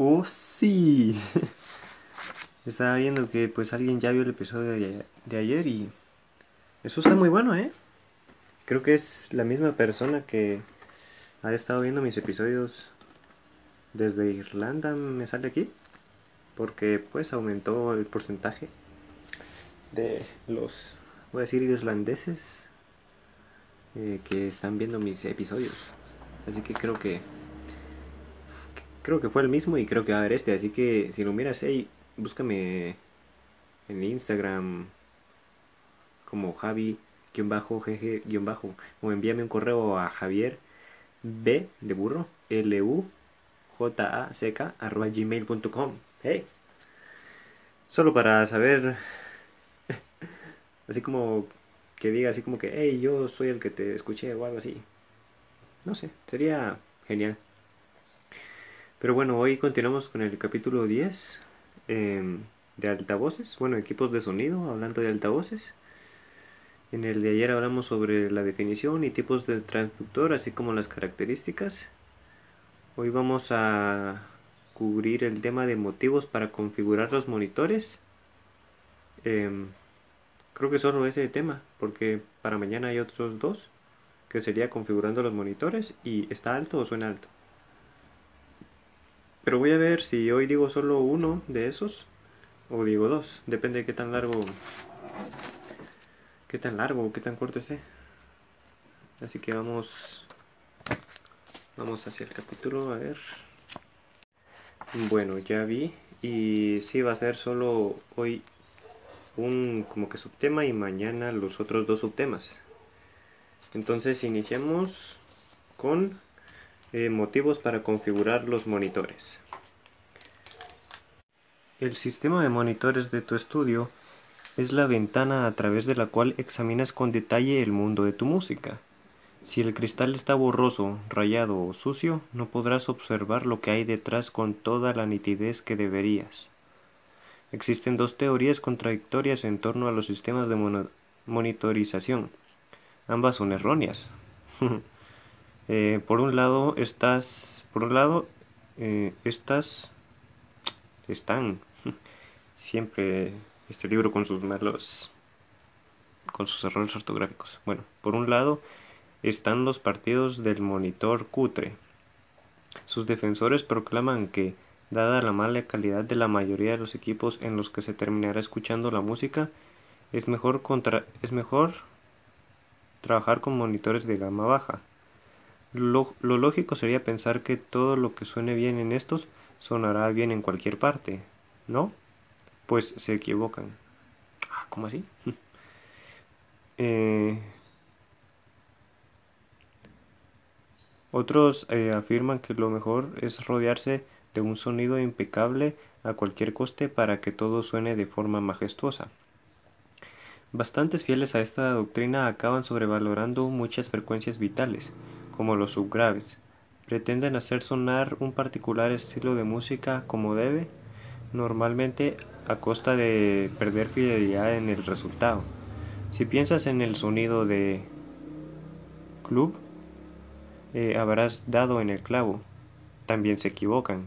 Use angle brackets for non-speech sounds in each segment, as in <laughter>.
Oh, sí. <laughs> Estaba viendo que pues alguien ya vio el episodio de, ayer y eso está muy bueno, ¿eh? Creo que es la misma persona que ha estado viendo mis episodios desde Irlanda, me sale aquí, porque pues aumentó el porcentaje de los, voy a decir, irlandeses eh, que están viendo mis episodios. Así que creo que creo que fue el mismo y creo que va a haber este. Así que si lo miras, hey, búscame en Instagram como Javi-GG- o envíame un correo a Javier B de burro L U J A C arroba gmail.com. Hey. Solo para saber <laughs> así como que diga así como que hey, yo soy el que te escuché o algo así. No sé, sería genial. Pero bueno, hoy continuamos con el capítulo 10 em, de altavoces, bueno, equipos de sonido, hablando de altavoces. En el de ayer hablamos sobre la definición y tipos de transductor, así como las características. Hoy vamos a cubrir el tema de motivos para configurar los monitores. Em, creo que solo ese tema, porque para mañana hay otros dos, que sería configurando los monitores y está alto o suena alto. Pero voy a ver si hoy digo solo uno de esos o digo dos. Depende de qué tan largo, qué tan largo o qué tan corto esté. Así que vamos, vamos hacia el capítulo a ver. Bueno, ya vi y sí va a ser solo hoy un como que subtema y mañana los otros dos subtemas. Entonces iniciamos con eh, motivos para configurar los monitores. El sistema de monitores de tu estudio es la ventana a través de la cual examinas con detalle el mundo de tu música. Si el cristal está borroso, rayado o sucio, no podrás observar lo que hay detrás con toda la nitidez que deberías. Existen dos teorías contradictorias en torno a los sistemas de monitorización. Ambas son erróneas. <laughs> Eh, por un lado, estas, por un lado, eh, estas están <laughs> siempre este libro con sus malos, con sus errores ortográficos. Bueno, por un lado están los partidos del monitor cutre. Sus defensores proclaman que, dada la mala calidad de la mayoría de los equipos en los que se terminará escuchando la música, es mejor, contra, es mejor trabajar con monitores de gama baja. Lo, lógico sería pensar que todo lo que suene bien en estos sonará bien en cualquier parte, ¿no? Pues se equivocan. Ah, ¿Cómo así? <laughs> eh, otros eh, afirman que lo mejor es rodearse de un sonido impecable a cualquier coste para que todo suene de forma majestuosa. Bastantes fieles a esta doctrina acaban sobrevalorando muchas frecuencias vitales, como los subgraves, pretenden hacer sonar un particular estilo de música como debe, normalmente a costa de perder fidelidad en el resultado. Si piensas en el sonido de club, eh, habrás dado en el clavo. También se equivocan.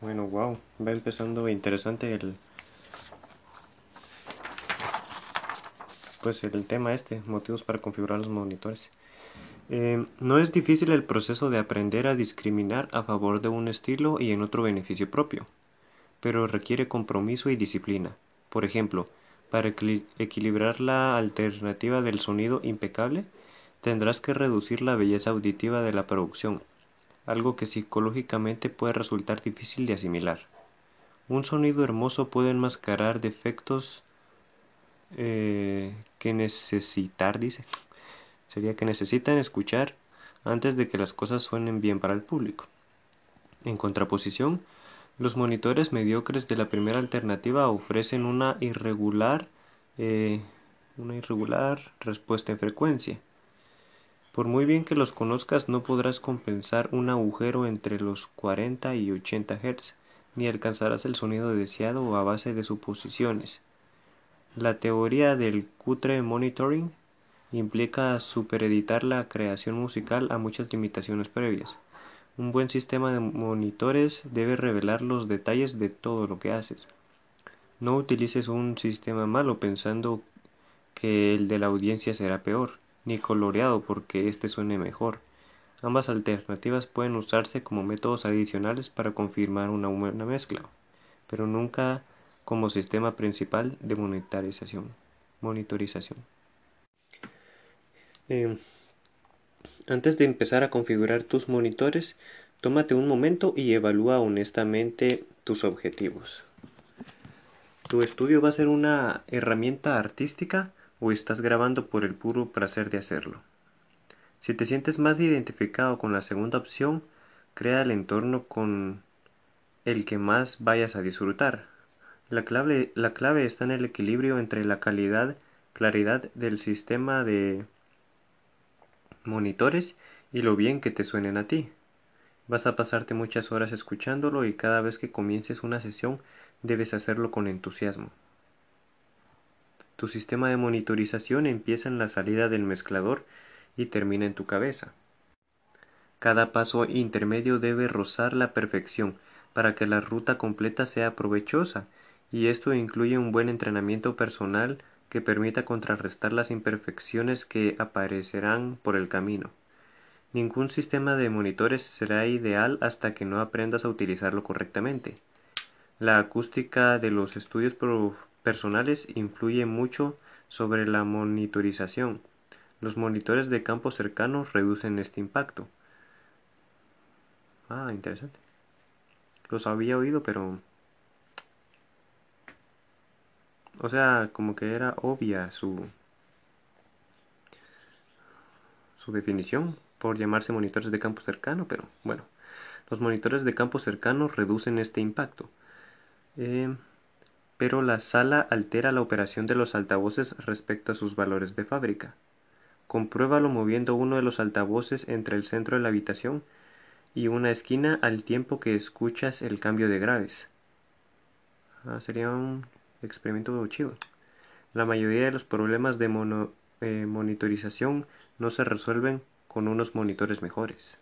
Bueno, wow, va empezando interesante el pues el tema este, motivos para configurar los monitores. Eh, no es difícil el proceso de aprender a discriminar a favor de un estilo y en otro beneficio propio, pero requiere compromiso y disciplina. Por ejemplo, para equilibrar la alternativa del sonido impecable, tendrás que reducir la belleza auditiva de la producción, algo que psicológicamente puede resultar difícil de asimilar. Un sonido hermoso puede enmascarar defectos eh, que necesitar, dice, sería que necesitan escuchar antes de que las cosas suenen bien para el público. En contraposición, los monitores mediocres de la primera alternativa ofrecen una irregular, eh, una irregular respuesta en frecuencia. Por muy bien que los conozcas, no podrás compensar un agujero entre los 40 y 80 Hz, ni alcanzarás el sonido deseado a base de suposiciones. La teoría del cutre monitoring implica supereditar la creación musical a muchas limitaciones previas. Un buen sistema de monitores debe revelar los detalles de todo lo que haces. No utilices un sistema malo pensando que el de la audiencia será peor, ni coloreado porque éste suene mejor. Ambas alternativas pueden usarse como métodos adicionales para confirmar una buena mezcla, pero nunca como sistema principal de monitorización. monitorización. Eh, antes de empezar a configurar tus monitores, tómate un momento y evalúa honestamente tus objetivos. ¿Tu estudio va a ser una herramienta artística o estás grabando por el puro placer de hacerlo? Si te sientes más identificado con la segunda opción, crea el entorno con el que más vayas a disfrutar. La clave, la clave está en el equilibrio entre la calidad, claridad del sistema de monitores y lo bien que te suenen a ti. Vas a pasarte muchas horas escuchándolo y cada vez que comiences una sesión debes hacerlo con entusiasmo. Tu sistema de monitorización empieza en la salida del mezclador y termina en tu cabeza. Cada paso intermedio debe rozar la perfección para que la ruta completa sea provechosa, y esto incluye un buen entrenamiento personal que permita contrarrestar las imperfecciones que aparecerán por el camino. Ningún sistema de monitores será ideal hasta que no aprendas a utilizarlo correctamente. La acústica de los estudios personales influye mucho sobre la monitorización. Los monitores de campo cercano reducen este impacto. Ah, interesante. Los había oído, pero... O sea, como que era obvia su... su definición por llamarse monitores de campo cercano, pero bueno. Los monitores de campo cercano reducen este impacto. Eh, pero la sala altera la operación de los altavoces respecto a sus valores de fábrica. Compruébalo moviendo uno de los altavoces entre el centro de la habitación y una esquina al tiempo que escuchas el cambio de graves. Ah, sería un experimento chido. La mayoría de los problemas de eh, monitorización no se resuelven con unos monitores mejores.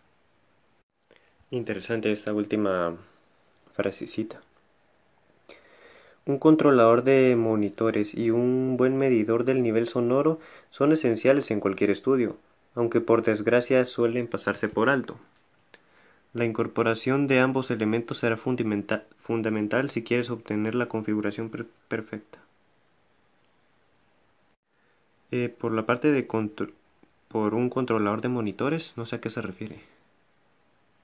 Interesante esta última frasecita. Un controlador de monitores y un buen medidor del nivel sonoro son esenciales en cualquier estudio, aunque por desgracia suelen pasarse por alto. La incorporación de ambos elementos será fundamental si quieres obtener la configuración perfecta. Eh, por la parte de por un controlador de monitores, no sé a qué se refiere.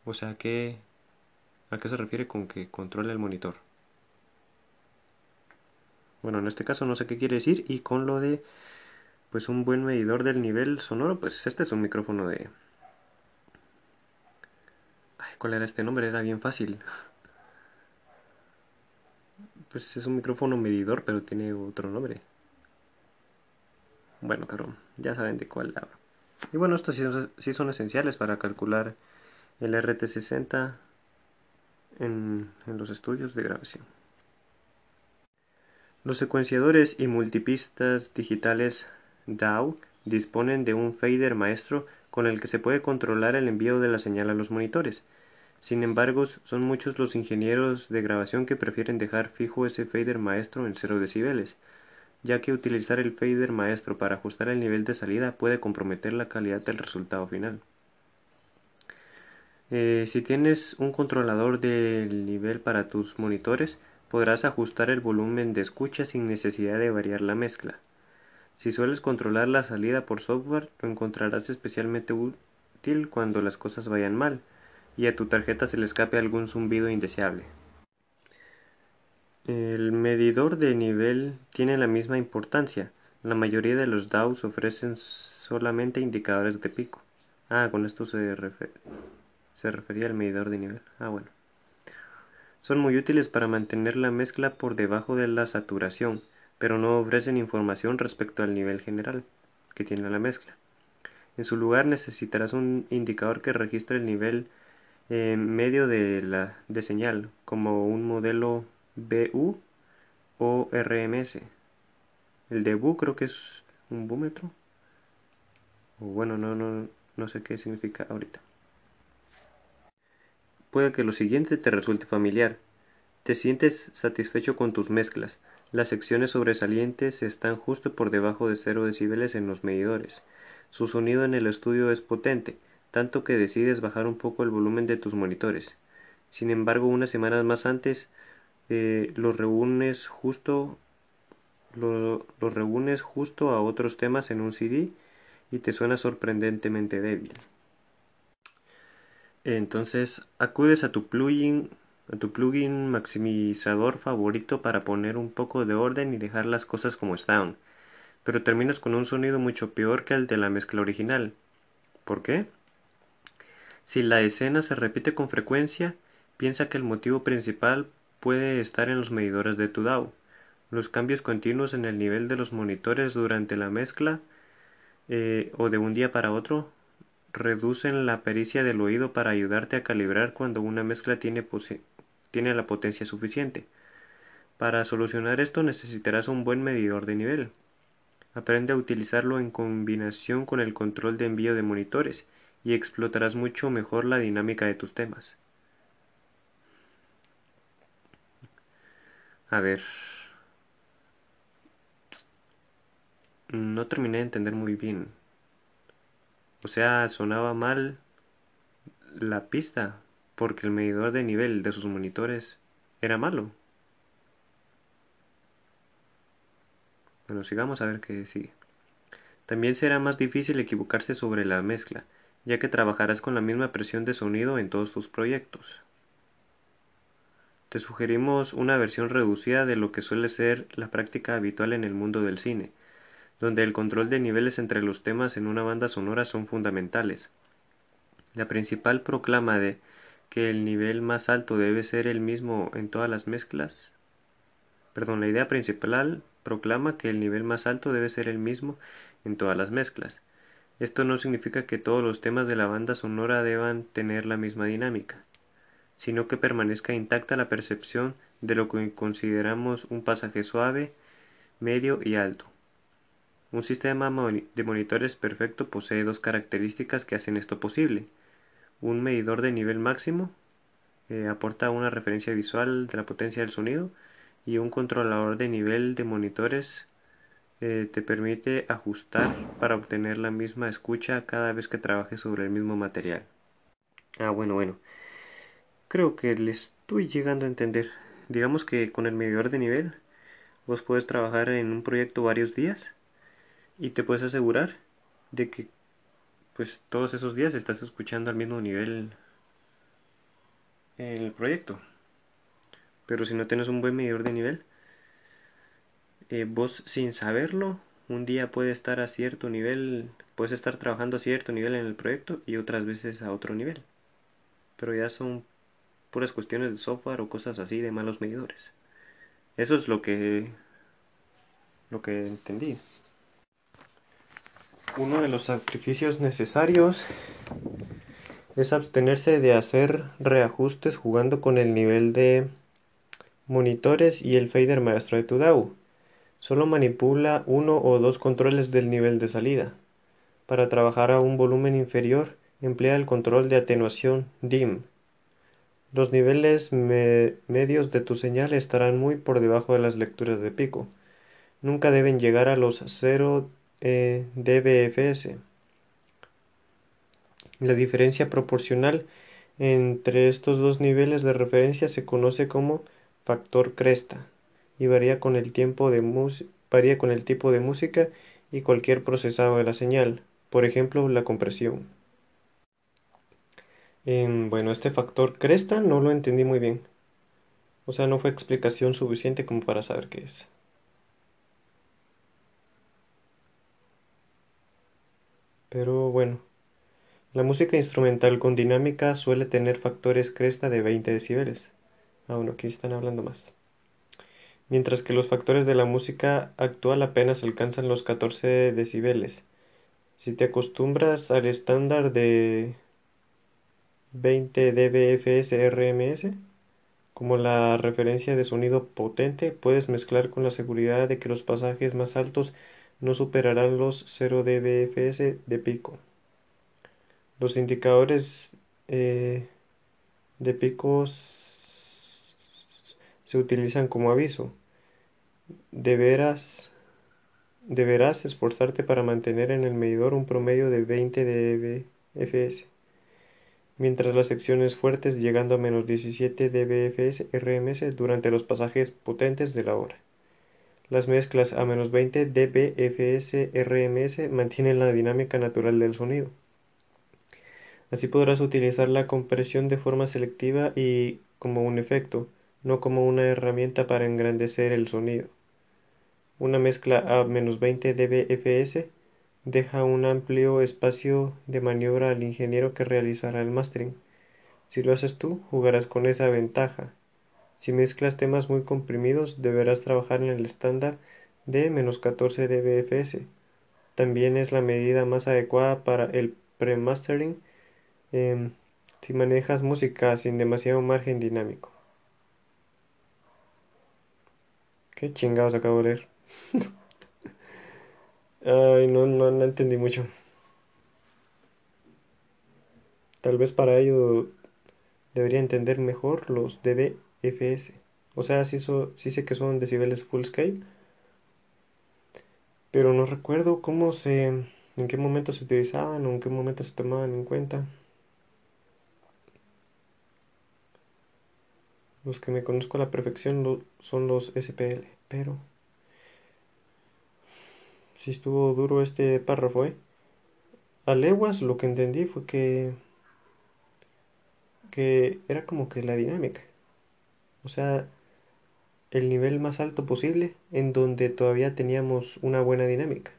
O sea, ¿a qué se refiere con que controle el monitor? Bueno, en este caso no sé qué quiere decir y con lo de pues un buen medidor del nivel sonoro, pues este es un micrófono de ¿cuál era este nombre? Era bien fácil. Pues es un micrófono medidor, pero tiene otro nombre. Bueno, pero ya saben de cuál hablo. Y bueno, estos sí son, esenciales para calcular el RT60 en los estudios de grabación. Los secuenciadores y multipistas digitales DAW disponen de un fader maestro con el que se puede controlar el envío de la señal a los monitores. Sin embargo, son muchos los ingenieros de grabación que prefieren dejar fijo ese fader maestro en 0 decibeles, ya que utilizar el fader maestro para ajustar el nivel de salida puede comprometer la calidad del resultado final. Eh, si tienes un controlador del nivel para tus monitores, podrás ajustar el volumen de escucha sin necesidad de variar la mezcla. Si sueles controlar la salida por software, lo encontrarás especialmente útil cuando las cosas vayan mal y a tu tarjeta se le escape algún zumbido indeseable. El medidor de nivel tiene la misma importancia. La mayoría de los DAWs ofrecen solamente indicadores de pico. Ah, con esto se, se refería al medidor de nivel. Ah, bueno. Son muy útiles para mantener la mezcla por debajo de la saturación, pero no ofrecen información respecto al nivel general que tiene la mezcla. En su lugar necesitarás un indicador que registre el nivel eh, medio de la de señal, como un modelo BU o RMS. El de BU creo que es un búmetro. O bueno, no, no, no sé qué significa ahorita. puede que lo siguiente te resulte familiar. Te sientes satisfecho con tus mezclas. Las secciones sobresalientes están justo por debajo de 0 decibeles en los medidores. Su sonido en el estudio es potente, tanto que decides bajar un poco el volumen de tus monitores. Sin embargo, unas semanas más antes eh, los reúnes justo los reúnes justo a otros temas en un CD y te suena sorprendentemente débil. Entonces acudes a tu plugin a tu plugin maximizador favorito para poner un poco de orden y dejar las cosas como están, pero terminas con un sonido mucho peor que el de la mezcla original. ¿Por qué? Si la escena se repite con frecuencia, piensa que el motivo principal puede estar en los medidores de tu DAW. Los cambios continuos en el nivel de los monitores durante la mezcla eh, o de un día para otro reducen la pericia del oído para ayudarte a calibrar cuando una mezcla tiene, tiene la potencia suficiente. Para solucionar esto necesitarás un buen medidor de nivel. Aprende a utilizarlo en combinación con el control de envío de monitores y explotarás mucho mejor la dinámica de tus temas. A ver. No terminé de entender muy bien. O sea, sonaba mal la pista porque el medidor de nivel de sus monitores era malo. Bueno, sigamos a ver qué sigue. También será más difícil equivocarse sobre la mezcla, ya que trabajarás con la misma presión de sonido en todos tus proyectos. Te sugerimos una versión reducida de lo que suele ser la práctica habitual en el mundo del cine, donde el control de niveles entre los temas en una banda sonora son fundamentales. La principal proclama de que el nivel más alto debe ser el mismo en todas las mezclas. Perdón, la idea principal proclama que el nivel más alto debe ser el mismo en todas las mezclas. Esto no significa que todos los temas de la banda sonora deban tener la misma dinámica, sino que permanezca intacta la percepción de lo que consideramos un pasaje suave, medio y alto. Un sistema de monitores perfecto posee dos características que hacen esto posible. Un medidor de nivel máximo eh, aporta una referencia visual de la potencia del sonido y un controlador de nivel de monitores eh, te permite ajustar para obtener la misma escucha cada vez que trabajes sobre el mismo material. Ah, bueno, bueno. Creo que le estoy llegando a entender. Digamos que con el medidor de nivel vos puedes trabajar en un proyecto varios días y te puedes asegurar de que pues todos esos días estás escuchando al mismo nivel el proyecto pero si no tienes un buen medidor de nivel eh, vos sin saberlo un día puede estar a cierto nivel puedes estar trabajando a cierto nivel en el proyecto y otras veces a otro nivel. Pero ya son puras cuestiones de software o cosas así de malos medidores. Eso es lo que lo que entendí. Uno de los sacrificios necesarios es abstenerse de hacer reajustes jugando con el nivel de monitores y el fader maestro de tu DAW. Solo manipula uno o dos controles del nivel de salida. Para trabajar a un volumen inferior, emplea el control de atenuación DIM. Los niveles medios de tu señal estarán muy por debajo de las lecturas de pico. Nunca deben llegar a los 0 eh, dBFS. La diferencia proporcional entre estos dos niveles de referencia se conoce como factor cresta y varía con el, tiempo de varía con el tipo de música y cualquier procesado de la señal, por ejemplo la compresión. bueno, este factor cresta no lo entendí muy bien. O sea, no fue explicación suficiente como para saber qué es. Pero bueno, la música instrumental con dinámica suele tener factores cresta de 20 decibeles. Ah, bueno, aquí están hablando más. Mientras que los factores de la música actual apenas alcanzan los 14 decibeles. Si te acostumbras al estándar de 20 dBFS RMS, como la referencia de sonido potente, puedes mezclar con la seguridad de que los pasajes más altos no superarán los 0 dBFS de pico. Los indicadores eh, de picos se utilizan como aviso. Deberás, deberás esforzarte para mantener en el medidor un promedio de 20 dBFS, mientras las secciones fuertes llegando a menos 17 dBFS RMS durante los pasajes potentes de la hora. Las mezclas a menos 20 dBFS RMS mantienen la dinámica natural del sonido. Así podrás utilizar la compresión de forma selectiva y como un efecto, no como una herramienta para engrandecer el sonido. Una mezcla a menos 20 dBFS deja un amplio espacio de maniobra al ingeniero que realizará el mastering. Si lo haces tú, jugarás con esa ventaja. Si mezclas temas muy comprimidos, deberás trabajar en el estándar de menos 14 dBFS. También es la medida más adecuada para el pre-mastering Em, si manejas música sin demasiado margen dinámico. Qué chingados acabo de leer. Ay, no, no, no entendí mucho. Tal vez para ello debería entender mejor los dBFS. O sea, sí, sí sé que son decibeles full scale. Pero no recuerdo cómo se. en qué momento se utilizaban o en qué momento se tomaban en cuenta. Los que me conozco a la perfección son los SPL, pero si estuvo duro este párrafo, ¿eh? A leguas lo que entendí fue que que era como que la dinámica. O sea, el nivel más alto posible en donde todavía teníamos una buena dinámica.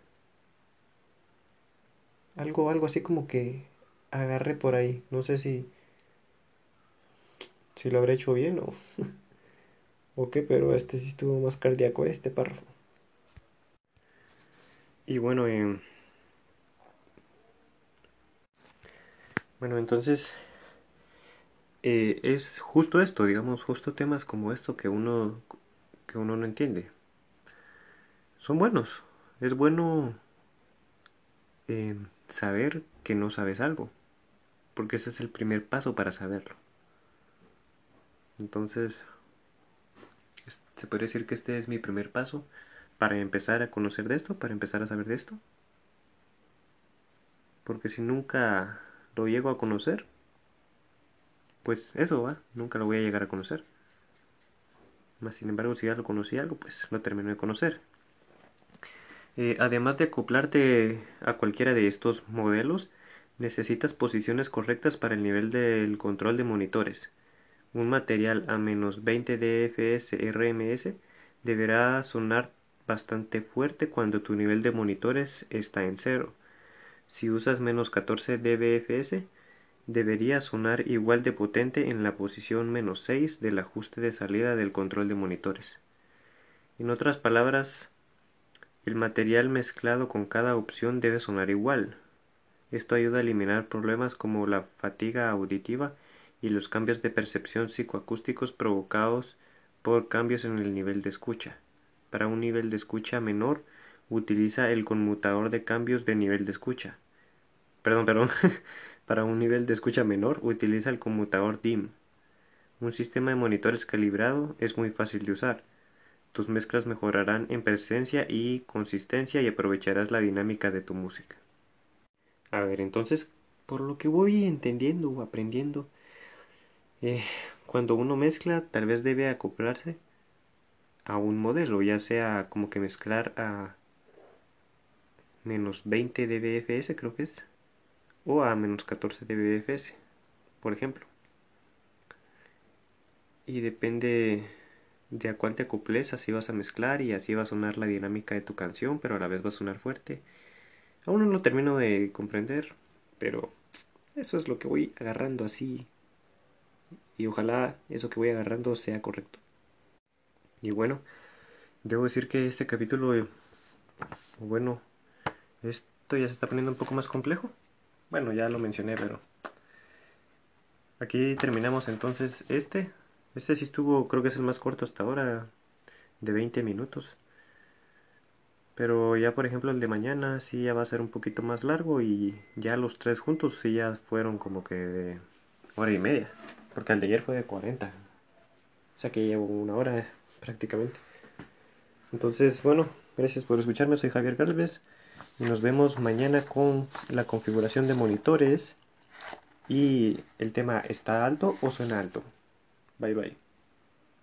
Algo algo así como que agarré por ahí, no sé si si lo habré hecho bien o, <laughs> o qué, pero este sí estuvo más cardíaco este párrafo. Y bueno, eh, bueno, entonces eh, es justo esto, digamos, justo temas como esto que uno que uno no entiende. Son buenos. Es bueno eh, saber que no sabes algo, porque ese es el primer paso para saberlo. Entonces, se puede decir que este es mi primer paso para empezar a conocer de esto, para empezar a saber de esto. Porque si nunca lo llego a conocer, pues eso va, nunca lo voy a llegar a conocer. Más sin embargo, si ya lo conocí algo, pues lo termino de conocer. Eh, además de acoplarte a cualquiera de estos modelos, necesitas posiciones correctas para el nivel del control de monitores. Un material a menos 20 dfs RMS deberá sonar bastante fuerte cuando tu nivel de monitores está en cero. Si usas menos 14 dBFS, debería sonar igual de potente en la posición menos 6 del ajuste de salida del control de monitores. En otras palabras, el material mezclado con cada opción debe sonar igual. Esto ayuda a eliminar problemas como la fatiga auditiva y los cambios de percepción psicoacústicos provocados por cambios en el nivel de escucha. Para un nivel de escucha menor, utiliza el conmutador de cambios de nivel de escucha. Perdón, perdón. <laughs> Para un nivel de escucha menor, utiliza el conmutador DIM. Un sistema de monitores calibrado es muy fácil de usar. Tus mezclas mejorarán en presencia y consistencia y aprovecharás la dinámica de tu música. A ver, entonces, por lo que voy entendiendo o aprendiendo, eh, cuando uno mezcla, tal vez debe acoplarse a un modelo, ya sea como que mezclar a menos 20 dBFS, creo que es, o a menos 14 dBFS, por ejemplo. Y depende de a cuál te acoples, así vas a mezclar y así va a sonar la dinámica de tu canción, pero a la vez va a sonar fuerte. Aún no lo termino de comprender, pero eso es lo que voy agarrando así y ojalá eso que voy agarrando sea correcto. Y bueno, debo decir que este capítulo, bueno, esto ya se está poniendo un poco más complejo. Bueno, ya lo mencioné, pero aquí terminamos entonces este. Este sí estuvo, creo que es el más corto hasta ahora, de 20 minutos. Pero ya por ejemplo el de mañana sí ya va a ser un poquito más largo y ya los tres juntos sí ya fueron como que de hora y media. Porque el de ayer fue de 40. O sea que llevo una hora prácticamente. Entonces, bueno, gracias por escucharme. Soy Javier Galvez. Y nos vemos mañana con la configuración de monitores. Y el tema, ¿está alto o suena alto? Bye bye.